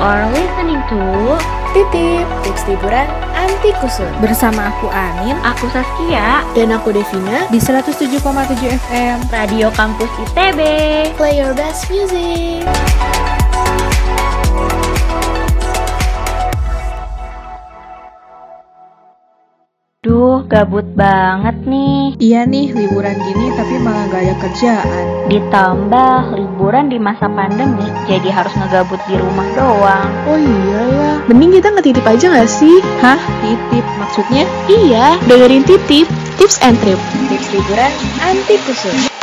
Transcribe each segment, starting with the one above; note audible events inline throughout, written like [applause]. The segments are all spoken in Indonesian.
are listening to Titip, tips liburan anti kusut. Bersama aku Anin Aku Saskia Dan aku Devina, di 107,7 FM. Radio Kampus ITB. play your best music. Gabut banget nih. Iya nih, liburan gini tapi malah gak ada kerjaan. Ditambah liburan di masa pandemi, jadi harus ngegabut di rumah doang. Oh iya ya, mending kita ngetitip aja gak sih? Hah? Titip maksudnya? Iya, dengerin titip, tips and trip, tips liburan anti kusut.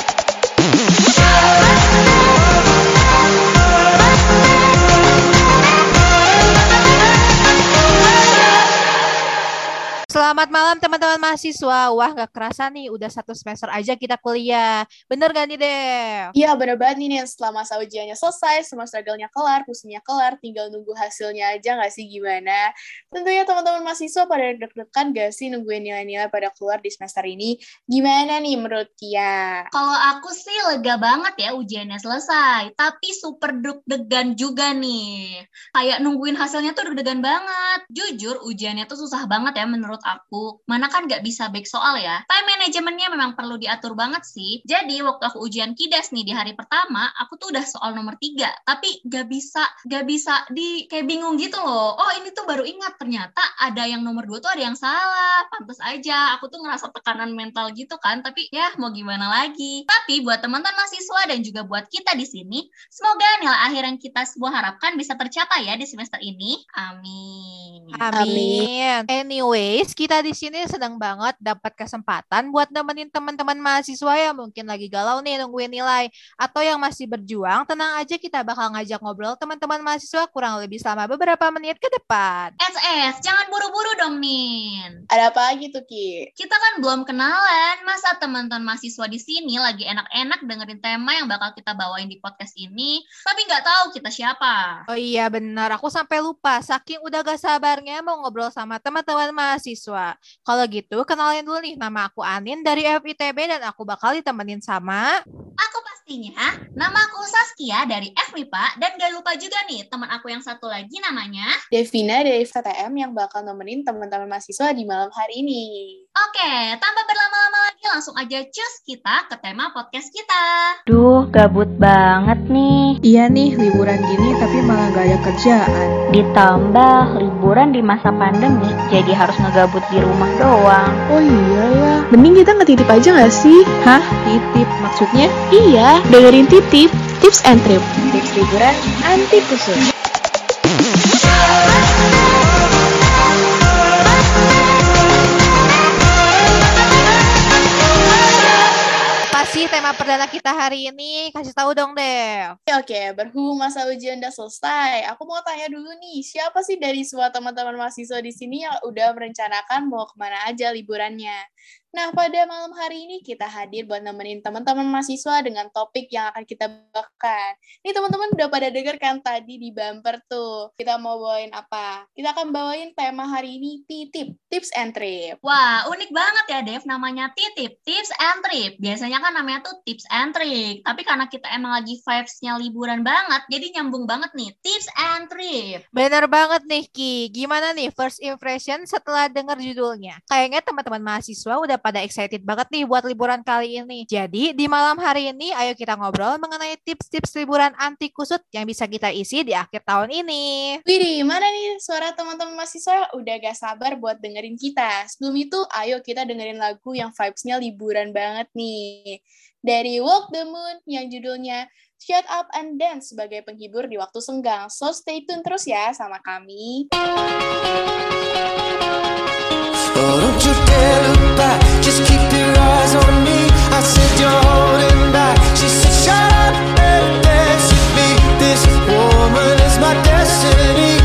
Selamat malam teman-teman mahasiswa. Wah gak kerasa nih udah satu semester aja kita kuliah. Bener gak nih Dev? Iya bener banget nih, Nen. setelah masa ujiannya selesai, semua struggle-nya kelar, pusingnya kelar, tinggal nunggu hasilnya aja gak sih gimana? Tentunya teman-teman mahasiswa pada deg-degan gak sih nungguin nilai-nilai pada keluar di semester ini? Gimana nih menurut Kia? Kalau aku sih lega banget ya ujiannya selesai, tapi super deg-degan juga nih. Kayak nungguin hasilnya tuh deg-degan banget. Jujur ujiannya tuh susah banget ya menurut aku. Mana kan nggak bisa back soal ya. Time manajemennya memang perlu diatur banget sih. Jadi waktu aku ujian kidas nih di hari pertama, aku tuh udah soal nomor tiga, tapi nggak bisa nggak bisa di kayak bingung gitu loh. Oh ini tuh baru ingat ternyata ada yang nomor dua tuh ada yang salah. Pantes aja, aku tuh ngerasa tekanan mental gitu kan. Tapi ya mau gimana lagi. Tapi buat teman-teman mahasiswa dan juga buat kita di sini, semoga nilai akhir yang kita semua harapkan bisa tercapai ya di semester ini. Amin. Amin. Anyways, kita di sini sedang banget dapat kesempatan buat nemenin teman-teman mahasiswa yang mungkin lagi galau nih nungguin nilai atau yang masih berjuang. Tenang aja kita bakal ngajak ngobrol teman-teman mahasiswa kurang lebih selama beberapa menit ke depan. SS, jangan buru-buru dong, Nin. Ada apa lagi tuh Ki? Kita kan belum kenalan. Masa teman-teman mahasiswa di sini lagi enak-enak dengerin tema yang bakal kita bawain di podcast ini, tapi nggak tahu kita siapa. Oh iya benar, aku sampai lupa. Saking udah gak sabarnya mau ngobrol sama teman-teman mahasiswa. Kalau gitu, kenalin dulu nih nama aku Anin dari FITB dan aku bakal ditemenin sama Aku pastinya, nama aku Saskia dari FMIPA, dan gak lupa juga nih teman aku yang satu lagi namanya. Devina dari FTM yang bakal nemenin teman-teman mahasiswa di malam hari ini. Oke, tanpa berlama-lama lagi langsung aja cus kita ke tema podcast kita. Duh, gabut banget nih. Iya nih, liburan gini tapi malah gak ada kerjaan. Ditambah liburan di masa pandemi, jadi harus ngegabut di rumah doang. Oh iya ya, mending kita ngetitip aja gak sih? Hah? Titip maksudnya? Iya, dengerin titip, tips and trip, tips liburan anti kusut. Sih tema perdana kita hari ini? Kasih tahu dong, Dev. Oke, oke, berhubung masa ujian udah selesai, aku mau tanya dulu nih, siapa sih dari semua teman-teman mahasiswa di sini yang udah merencanakan mau ke mana aja liburannya? Nah, pada malam hari ini kita hadir buat nemenin teman-teman mahasiswa dengan topik yang akan kita bawakan. Nih teman-teman udah pada denger kan tadi di bumper tuh, kita mau bawain apa? Kita akan bawain tema hari ini titip, tips and trip. Wah, unik banget ya Dev, namanya titip, tips and trip. Biasanya kan namanya tuh tips and trick, tapi karena kita emang lagi vibes-nya liburan banget, jadi nyambung banget nih, tips and trip. Bener banget nih, Ki. Gimana nih first impression setelah denger judulnya? Kayaknya teman-teman mahasiswa udah pada excited banget nih buat liburan kali ini. Jadi, di malam hari ini, ayo kita ngobrol mengenai tips-tips liburan anti kusut yang bisa kita isi di akhir tahun ini. Widih, mana nih suara teman-teman mahasiswa udah gak sabar buat dengerin kita. Sebelum itu, ayo kita dengerin lagu yang vibes-nya liburan banget nih. Dari Walk the Moon yang judulnya Shut Up and Dance sebagai penghibur di waktu senggang. So stay tune terus ya sama kami. Oh, don't you dare Just keep your eyes on me. I said you're holding back. She said, Shut up and dance with me. This woman is my destiny.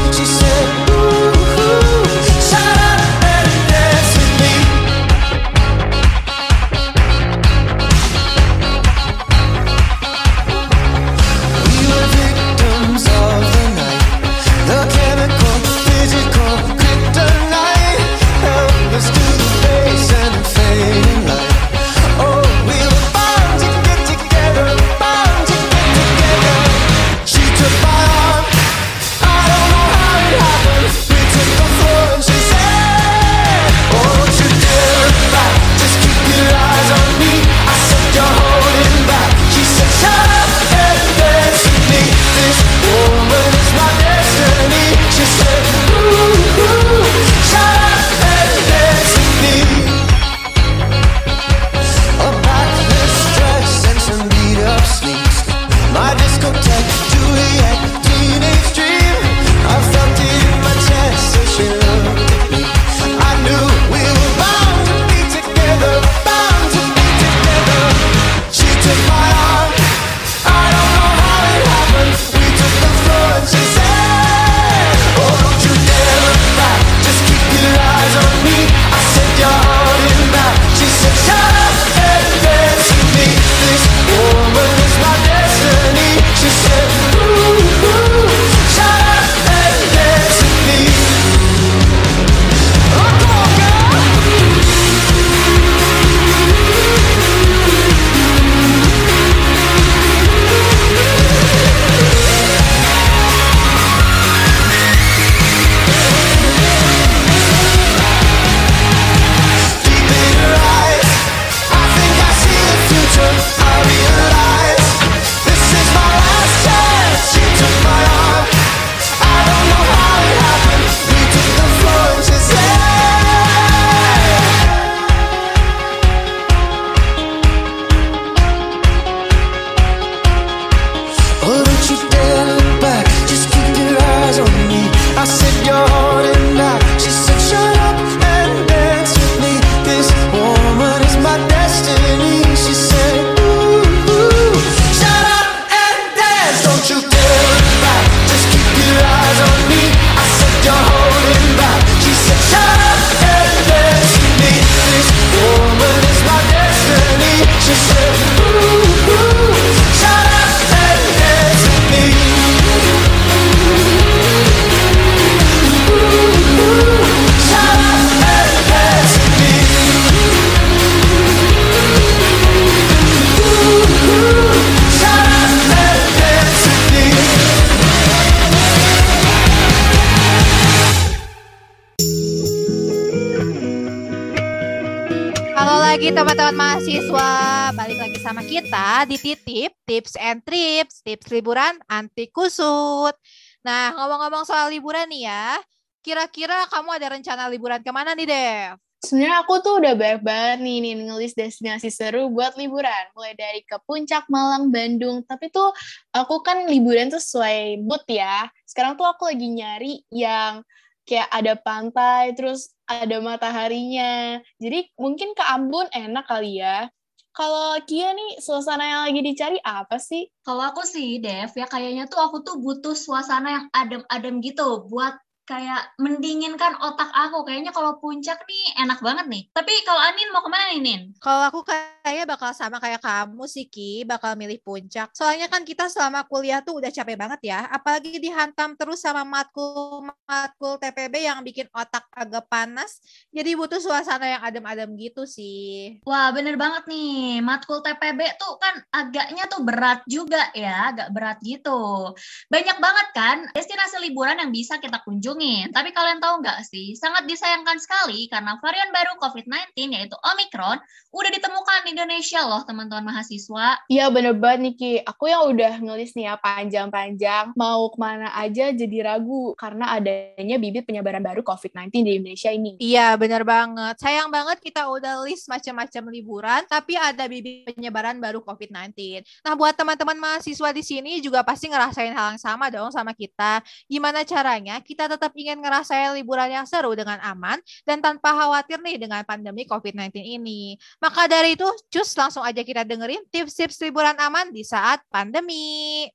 Lagi teman-teman mahasiswa, balik lagi sama kita di Titip Tips and Trips, tips liburan anti kusut. Nah, ngomong-ngomong soal liburan nih ya, kira-kira kamu ada rencana liburan ke mana nih, Dev? Sebenarnya aku tuh udah banyak banget nih, nih ngelis destinasi seru buat liburan. Mulai dari ke Puncak, Malang, Bandung. Tapi tuh aku kan liburan tuh sesuai mood ya. Sekarang tuh aku lagi nyari yang kayak ada pantai, terus ada mataharinya. Jadi mungkin ke Ambon enak kali ya. Kalau Kia nih, suasana yang lagi dicari apa sih? Kalau aku sih, Dev, ya kayaknya tuh aku tuh butuh suasana yang adem-adem gitu buat kayak mendinginkan otak aku. Kayaknya kalau puncak nih enak banget nih. Tapi kalau Anin mau ke mana nih, Nin? Kalau aku kayaknya bakal sama kayak kamu sih, Ki, bakal milih puncak. Soalnya kan kita selama kuliah tuh udah capek banget ya, apalagi dihantam terus sama matkul-matkul TPB yang bikin otak agak panas. Jadi butuh suasana yang adem-adem gitu sih. Wah, bener banget nih. Matkul TPB tuh kan agaknya tuh berat juga ya, agak berat gitu. Banyak banget kan destinasi liburan yang bisa kita kunjungi kunjungin. Tapi kalian tahu nggak sih, sangat disayangkan sekali karena varian baru COVID-19 yaitu Omicron udah ditemukan di Indonesia loh teman-teman mahasiswa. Iya bener banget nih Ki. Aku yang udah ngelis nih ya panjang-panjang mau ke mana aja jadi ragu karena adanya bibit penyebaran baru COVID-19 di Indonesia ini. Iya bener banget. Sayang banget kita udah list macam-macam liburan tapi ada bibit penyebaran baru COVID-19. Nah buat teman-teman mahasiswa di sini juga pasti ngerasain hal yang sama dong sama kita. Gimana caranya kita tetap tetap ingin ngerasain liburan yang seru dengan aman dan tanpa khawatir nih dengan pandemi COVID-19 ini. Maka dari itu, cus langsung aja kita dengerin tips-tips liburan aman di saat pandemi.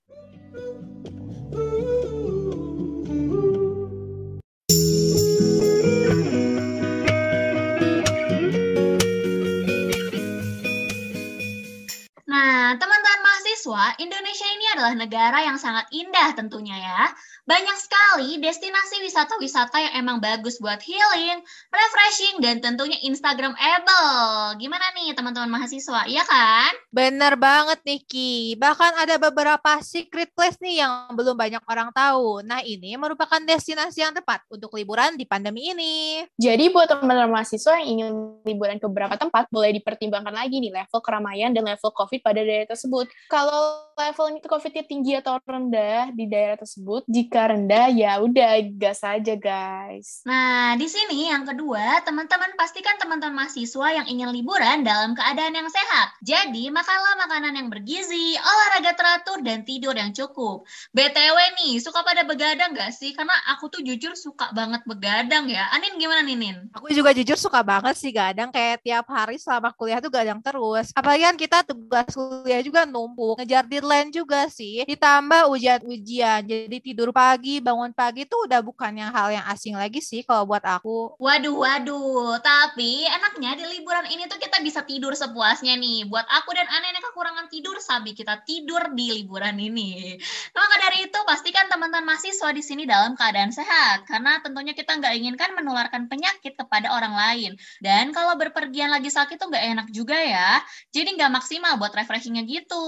Mahasiswa, Indonesia ini adalah negara yang sangat indah tentunya ya. Banyak sekali destinasi wisata-wisata yang emang bagus buat healing, refreshing, dan tentunya Instagramable. Gimana nih teman-teman mahasiswa, iya kan? Bener banget nih Ki. Bahkan ada beberapa secret place nih yang belum banyak orang tahu. Nah ini merupakan destinasi yang tepat untuk liburan di pandemi ini. Jadi buat teman-teman mahasiswa yang ingin liburan ke beberapa tempat, boleh dipertimbangkan lagi nih level keramaian dan level COVID pada daerah tersebut. Kalau follow levelnya COVID-nya tinggi atau rendah di daerah tersebut, jika jika rendah ya udah gas aja guys. Nah, di sini yang kedua, teman-teman pastikan teman-teman mahasiswa yang ingin liburan dalam keadaan yang sehat. Jadi, makanlah makanan yang bergizi, olahraga teratur, dan tidur yang cukup. BTW nih, suka pada begadang gak sih? Karena aku tuh jujur suka banget begadang ya. Anin gimana nih, Nin? Aku juga jujur suka banget sih gadang. Kayak tiap hari selama kuliah tuh gadang terus. Apalagi kan kita tugas kuliah juga numpuk. Ngejar deadline juga sih. Ditambah ujian-ujian. Jadi tidur pagi bangun pagi tuh udah bukan yang hal yang asing lagi sih kalau buat aku. Waduh, waduh. Tapi enaknya di liburan ini tuh kita bisa tidur sepuasnya nih. Buat aku dan Aneh kekurangan tidur, sabi kita tidur di liburan ini. Nah, maka dari itu, pastikan teman-teman mahasiswa di sini dalam keadaan sehat. Karena tentunya kita nggak inginkan menularkan penyakit kepada orang lain. Dan kalau berpergian lagi sakit tuh nggak enak juga ya. Jadi nggak maksimal buat refreshingnya gitu.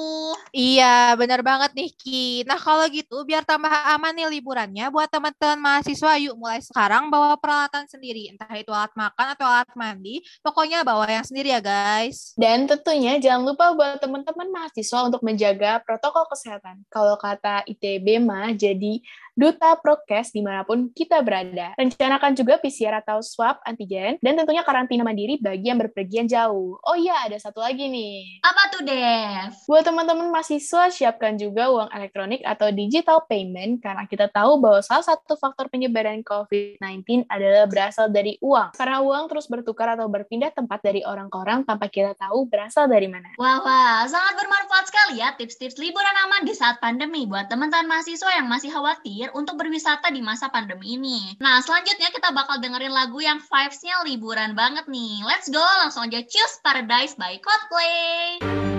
Iya, benar banget nih Ki. Nah kalau gitu, biar tambah aman nih liburannya buat teman-teman mahasiswa yuk mulai sekarang bawa peralatan sendiri. Entah itu alat makan atau alat mandi pokoknya bawa yang sendiri ya guys. Dan tentunya jangan lupa buat teman-teman mahasiswa untuk menjaga protokol kesehatan. Kalau kata ITB mah jadi duta prokes di mana pun kita berada. Rencanakan juga PCR atau swab antigen, dan tentunya karantina mandiri bagi yang berpergian jauh. Oh iya, ada satu lagi nih. Apa tuh, Dev? Buat teman-teman mahasiswa, siapkan juga uang elektronik atau digital payment, karena kita tahu bahwa salah satu faktor penyebaran COVID-19 adalah berasal dari uang. Karena uang terus bertukar atau berpindah tempat dari orang ke orang tanpa kita tahu berasal dari mana. Wah, wah, sangat bermanfaat sekali ya tips-tips liburan aman di saat pandemi buat teman-teman mahasiswa yang masih khawatir untuk berwisata di masa pandemi ini. Nah, selanjutnya kita bakal dengerin lagu yang vibes-nya liburan banget nih. Let's go, langsung aja Choose Paradise by Coldplay.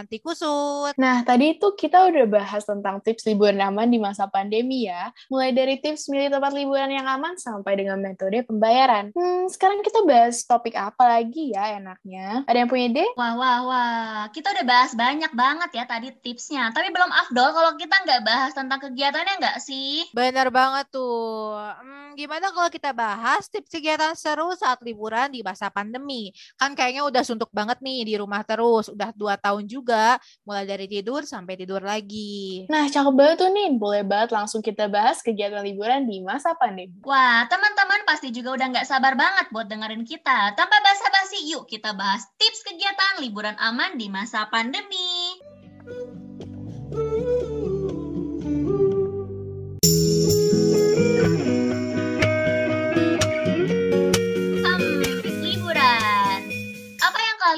Anti kusut. Tadi itu kita udah bahas tentang tips liburan aman di masa pandemi ya. Mulai dari tips milih tempat liburan yang aman sampai dengan metode pembayaran. Hmm, sekarang kita bahas topik apa lagi ya enaknya? Ada yang punya ide? Wah, wah, wah. Kita udah bahas banyak banget ya tadi tipsnya. Tapi belum afdol kalau kita nggak bahas tentang kegiatannya nggak sih? Bener banget tuh. Hmm, gimana kalau kita bahas tips kegiatan seru saat liburan di masa pandemi? Kan kayaknya udah suntuk banget nih di rumah terus. Udah dua tahun juga, mulai dari tidur sampai tidur lagi. Nah, cakep banget tuh nih. Boleh banget langsung kita bahas kegiatan liburan di masa pandemi. Wah, teman-teman pasti juga udah nggak sabar banget buat dengerin kita. Tanpa basa-basi, yuk kita bahas tips kegiatan liburan aman di masa pandemi.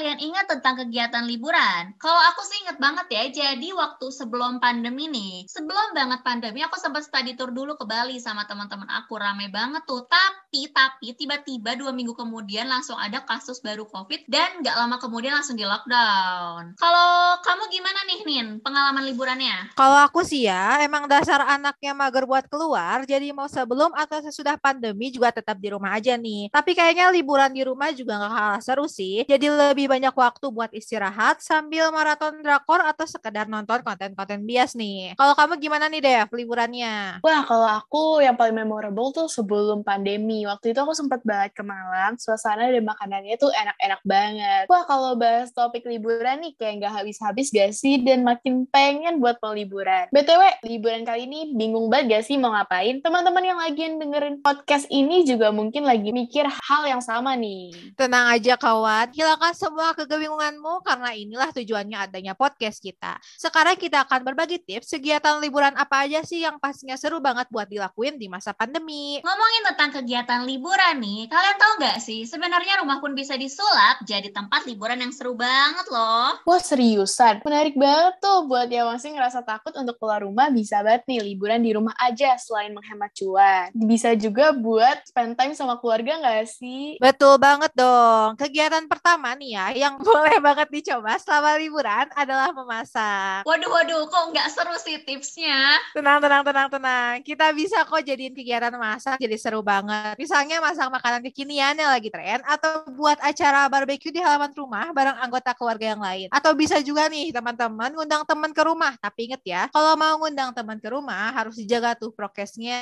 Kalian ingat tentang kegiatan liburan? Kalau aku sih inget banget ya, jadi waktu sebelum pandemi nih, sebelum banget pandemi aku sempat study tour dulu ke Bali sama teman-teman aku, rame banget tuh. Tapi, tapi tiba-tiba dua minggu kemudian langsung ada kasus baru COVID dan nggak lama kemudian langsung di lockdown. Kalau kamu gimana nih, Nin, pengalaman liburannya? Kalau aku sih ya, emang dasar anaknya mager buat keluar, jadi mau sebelum atau sesudah pandemi juga tetap di rumah aja nih. Tapi kayaknya liburan di rumah juga gak kalah seru sih. Jadi lebih banyak waktu buat istirahat sambil maraton drakor atau sekedar nonton konten-konten bias nih. Kalau kamu gimana nih Dev liburannya? Wah, kalau aku yang paling memorable tuh sebelum pandemi. Waktu itu aku sempat balik ke Malang, suasana dan makanannya tuh enak-enak banget. Wah, kalau bahas topik liburan nih kayak nggak habis-habis gak sih? Dan makin pengen buat mau liburan. BTW, liburan kali ini bingung banget gak sih mau ngapain? Teman-teman yang lagi dengerin podcast ini juga mungkin lagi mikir hal yang sama nih. Tenang aja kawan, hilangkan semua kebingunganmu karena inilah tujuannya adanya podcast kita. Sekarang kita akan berbagi tips kegiatan liburan apa aja sih yang pastinya seru banget buat dilakuin di masa pandemi. Ngomongin tentang kegiatan liburan nih, kalian tahu nggak sih sebenarnya rumah pun bisa disulap jadi tempat liburan yang seru banget loh. Wah seriusan, menarik banget tuh buat yang masih ngerasa takut untuk keluar rumah bisa banget nih liburan di rumah aja selain menghemat cuan. Bisa juga buat spend time sama keluarga nggak sih? Betul banget dong. Kegiatan pertama nih ya yang [laughs] boleh banget dicoba selama liburan adalah memasak. Waduh, waduh, kok nggak seru sih tipsnya? Tenang, tenang, tenang, tenang. Kita bisa kok jadiin kegiatan masak jadi seru banget. Misalnya masak makanan kekinian yang lagi tren atau buat acara barbeque di halaman rumah bareng anggota keluarga yang lain. Atau bisa juga nih teman-teman ngundang teman ke rumah. Tapi inget ya, kalau mau ngundang teman ke rumah harus dijaga tuh prokesnya.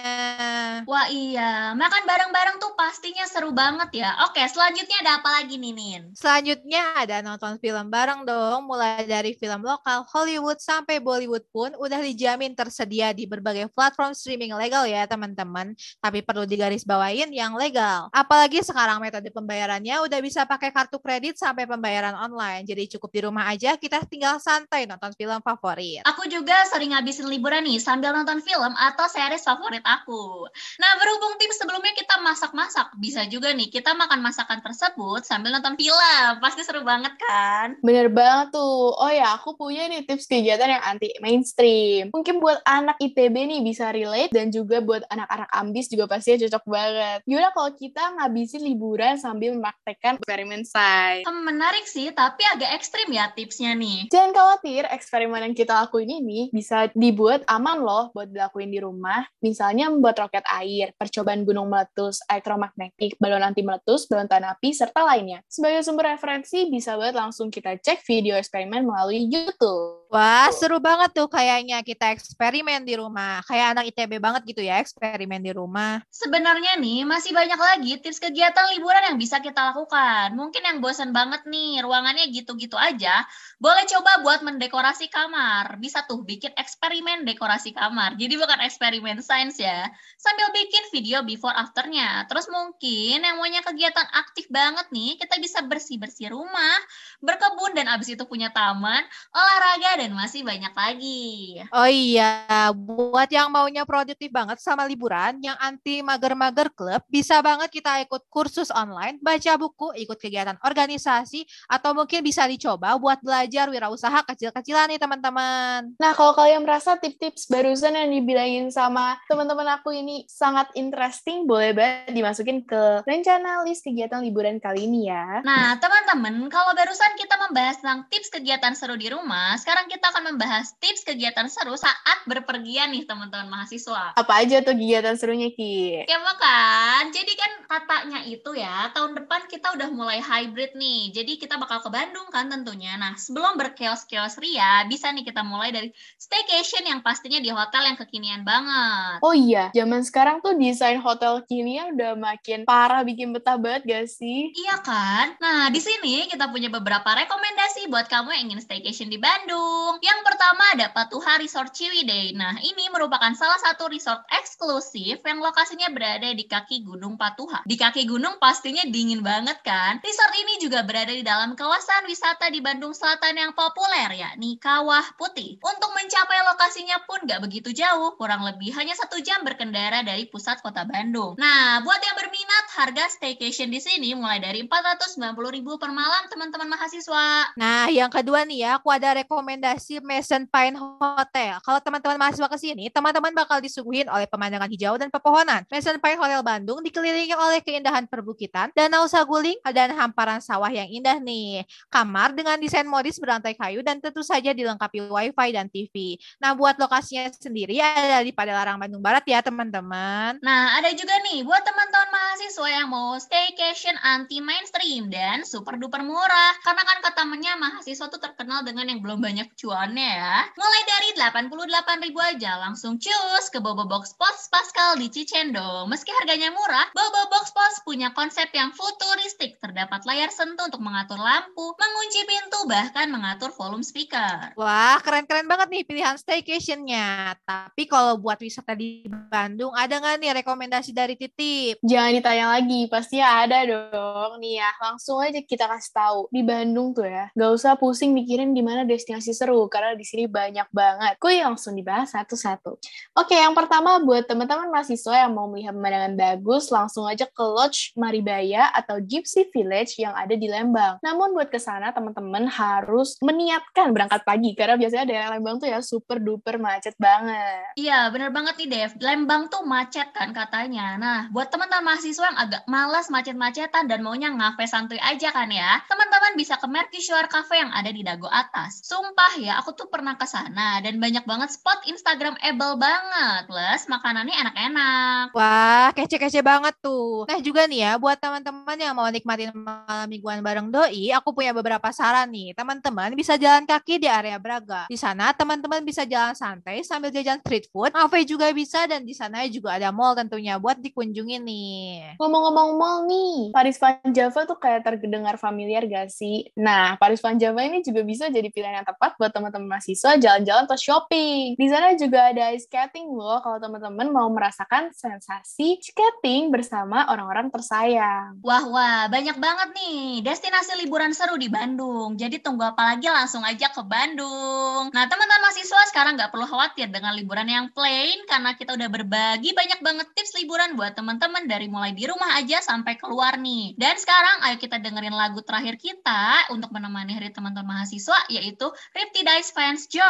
Wah iya, makan bareng-bareng tuh pastinya seru banget ya. Oke, selanjutnya ada apa lagi nih, Nin? Selanjutnya ada nonton film bareng dong, mulai dari film lokal, Hollywood sampai Bollywood pun udah dijamin tersedia di berbagai platform streaming legal ya teman-teman. Tapi perlu digarisbawain yang legal. Apalagi sekarang metode pembayarannya udah bisa pakai kartu kredit sampai pembayaran online. Jadi cukup di rumah aja kita tinggal santai nonton film favorit. Aku juga sering ngabisin liburan nih sambil nonton film atau series favorit aku. Nah, berhubung tips sebelumnya kita masak-masak, bisa juga nih kita makan masakan tersebut sambil nonton film. Pasti seru banget kan? Bener banget tuh. Oh ya, aku punya nih tips kegiatan yang anti mainstream. Mungkin buat anak ITB nih bisa relate dan juga buat anak-anak ambis juga pastinya cocok banget. Gimana kalau kita ngabisin liburan sambil mempraktekkan eksperimen science? Hmm, menarik sih, tapi agak ekstrim ya tipsnya nih. Jangan khawatir, eksperimen yang kita lakuin ini bisa dibuat aman loh buat dilakuin di rumah. Misalnya membuat roket air, percobaan gunung meletus, elektromagnetik, balon anti meletus, balon tanah api, serta lainnya. Sebagai sumber referensi, bisa banget langsung kita cek video eksperimen melalui YouTube. Wah, seru banget tuh kayaknya kita eksperimen di rumah. Kayak anak ITB banget gitu ya, eksperimen di rumah. Sebenarnya nih, masih banyak lagi tips kegiatan liburan yang bisa kita lakukan. Mungkin yang bosan banget nih, ruangannya gitu-gitu aja, boleh coba buat mendekorasi kamar. Bisa tuh bikin eksperimen dekorasi kamar. Jadi bukan eksperimen sains ya. Sambil bikin video before afternya. Terus mungkin yang maunya kegiatan aktif banget nih, kita bisa bersih-bersih rumah, berkebun, dan abis itu punya taman, olahraga, dan masih banyak lagi. Oh iya, buat yang maunya produktif banget sama liburan, yang anti mager-mager klub, bisa banget kita ikut kursus online, baca buku, ikut kegiatan organisasi, atau mungkin bisa dicoba buat belajar wirausaha kecil-kecilan nih teman-teman. Nah, kalau kalian merasa tips-tips barusan yang dibilangin sama teman-teman aku ini sangat interesting, boleh banget dimasukin ke rencana list kegiatan liburan kali ini ya. Nah, teman-teman, kalau barusan kita membahas tentang tips kegiatan seru di rumah, sekarang kita akan membahas tips kegiatan seru saat berpergian nih teman-teman mahasiswa. Apa aja tuh kegiatan serunya, Ki? Ya kan, jadi kan katanya itu ya, tahun depan kita udah mulai hybrid nih, jadi kita bakal ke Bandung kan tentunya. Nah, sebelum berkeos-keos ria, bisa nih kita mulai dari staycation yang pastinya di hotel yang kekinian banget. Oh iya, zaman sekarang tuh desain hotel kini udah makin parah bikin betah banget gak sih? Iya kan? Nah, di sini kita punya beberapa rekomendasi buat kamu yang ingin staycation di Bandung. Yang pertama ada Patuha Resort Ciwidey. Nah, ini merupakan salah satu resort eksklusif yang lokasinya berada di kaki Gunung Patuha. Di kaki gunung pastinya dingin banget kan? Resort ini juga berada di dalam kawasan wisata di Bandung Selatan yang populer yakni Kawah Putih. Untuk mencapai lokasinya pun gak begitu jauh, kurang lebih hanya satu jam berkendara dari pusat kota Bandung. Nah, buat yang berminat, harga staycation di sini mulai dari 490.000 per malam teman-teman mahasiswa. Nah, yang kedua nih ya, aku ada rekomendasi ada si Mason Pine Hotel. Kalau teman-teman mahasiswa ke sini, teman-teman bakal disuguhin oleh pemandangan hijau dan pepohonan. Mason Pine Hotel Bandung dikelilingi oleh keindahan perbukitan, danau saguling, dan hamparan sawah yang indah nih. Kamar dengan desain modis berantai kayu dan tentu saja dilengkapi wifi dan TV. Nah, buat lokasinya sendiri ada di Padalarang Bandung Barat ya, teman-teman. Nah, ada juga nih buat teman-teman mahasiswa yang mau staycation anti mainstream dan super duper murah. Karena kan kata temennya mahasiswa tuh terkenal dengan yang belum banyak cuannya ya. Mulai dari 88 ribu aja langsung cus ke Bobo Box Post Pascal di Cicendo. Meski harganya murah, Bobo Box Post punya konsep yang futuristik. Terdapat layar sentuh untuk mengatur lampu, mengunci pintu, bahkan mengatur volume speaker. Wah, keren-keren banget nih pilihan staycationnya. Tapi kalau buat wisata di Bandung, ada nggak nih rekomendasi dari Titip? Jangan ditanya lagi, pasti ada dong. Nih ya, langsung aja kita kasih tahu. Di Bandung tuh ya, gak usah pusing mikirin di mana destinasi seru, karena di sini banyak banget. Kuy langsung dibahas satu-satu. Oke, yang pertama buat teman-teman mahasiswa yang mau melihat pemandangan bagus, langsung aja ke Lodge Maribaya atau Gypsy Village yang ada di Lembang. Namun buat ke sana teman-teman harus meniatkan berangkat pagi, karena biasanya daerah Lembang tuh ya super duper macet banget. Iya, bener banget nih Dev. Lembang tuh macet kan katanya. Nah, buat teman-teman mahasiswa yang agak malas macet-macetan dan maunya ngafe santuy aja kan ya, teman-teman bisa ke Mercusuar Cafe yang ada di Dago Atas. Sumpah ya, aku tuh pernah ke sana dan banyak banget spot Instagramable banget. Plus, makanannya enak-enak. Wah, kece-kece banget tuh. Nah juga nih ya, buat teman-teman yang mau nikmatin malam mingguan bareng Doi, aku punya beberapa saran nih. Teman-teman bisa jalan kaki di area Braga. Di sana teman-teman bisa jalan santai sambil jajan street food, cafe juga bisa, dan di sana juga ada mall tentunya buat dikunjungi nih. Ngomong-ngomong mall nih, Paris Van Java tuh kayak terdengar familiar gak sih? Nah, Paris Van Java ini juga bisa jadi pilihan yang tepat buat teman-teman mahasiswa jalan-jalan atau shopping. Di sana juga ada ice skating loh kalau teman-teman mau merasakan sensasi skating bersama orang-orang tersayang. Wah, wah, banyak banget nih destinasi liburan seru di Bandung. Jadi tunggu apa lagi langsung aja ke Bandung. Nah, teman-teman mahasiswa sekarang nggak perlu khawatir dengan liburan yang plain karena kita udah berbagi banyak banget tips liburan buat teman-teman dari mulai di rumah aja sampai keluar nih. Dan sekarang ayo kita dengerin lagu terakhir kita untuk menemani hari teman-teman mahasiswa yaitu Riptidize Fans Joy.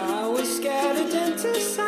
I was scared of dentists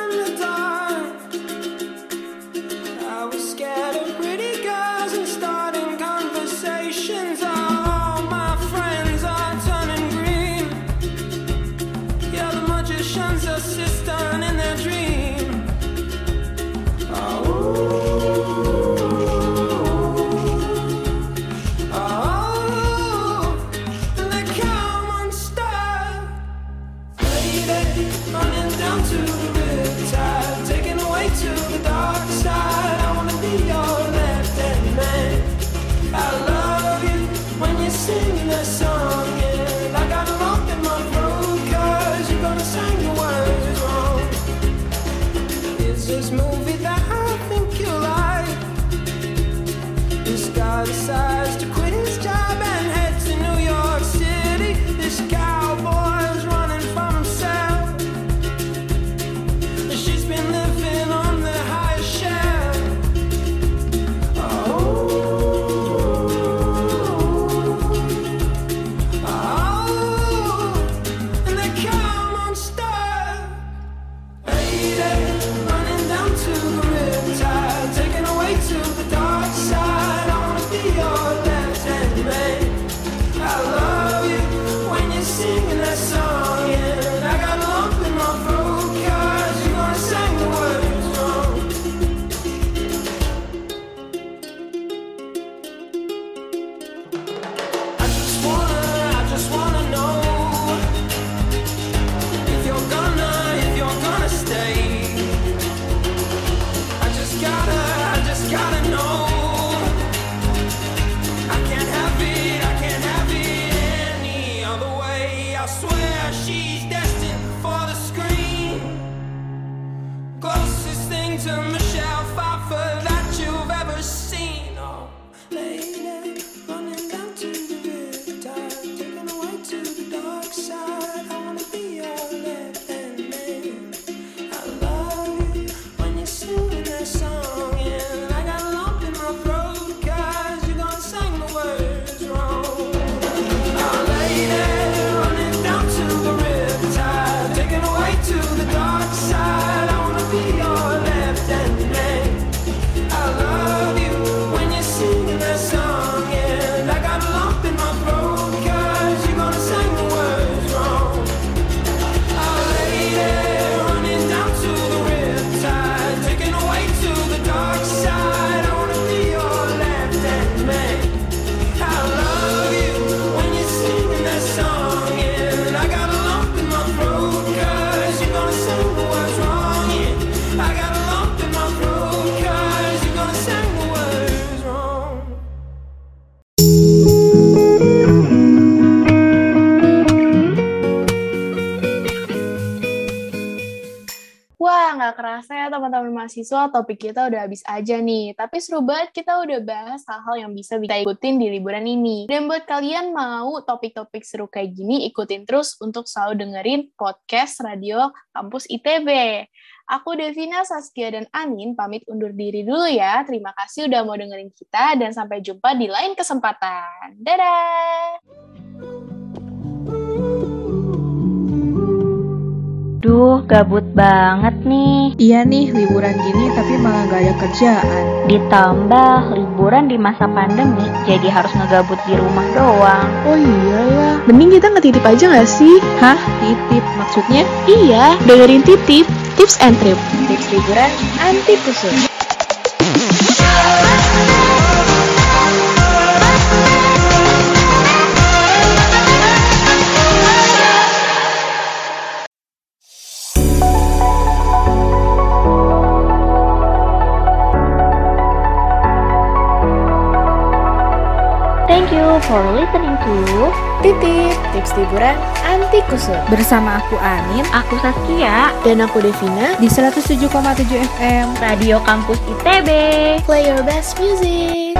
mahasiswa, topik kita udah habis aja nih. Tapi seru banget kita udah bahas hal-hal yang bisa kita ikutin di liburan ini. Dan buat kalian mau topik-topik seru kayak gini, ikutin terus untuk selalu dengerin podcast Radio Kampus ITB. Aku Devina, Saskia, dan Anin pamit undur diri dulu ya. Terima kasih udah mau dengerin kita dan sampai jumpa di lain kesempatan. Dadah! Duh, gabut banget nih. Iya nih, liburan gini tapi malah gak ada kerjaan. Ditambah liburan di masa pandemi, jadi harus ngegabut di rumah doang. Oh iya ya, mending kita ngetitip aja gak sih? Hah? Titip maksudnya? Iya, dengerin titip, tips and trip. Tips liburan anti kusut. For listening to Titip, tips liburan anti kusut. Bersama aku Anin Aku Saskia, Dan aku Devina, di 107,7 FM. Radio Kampus ITB. play your best music.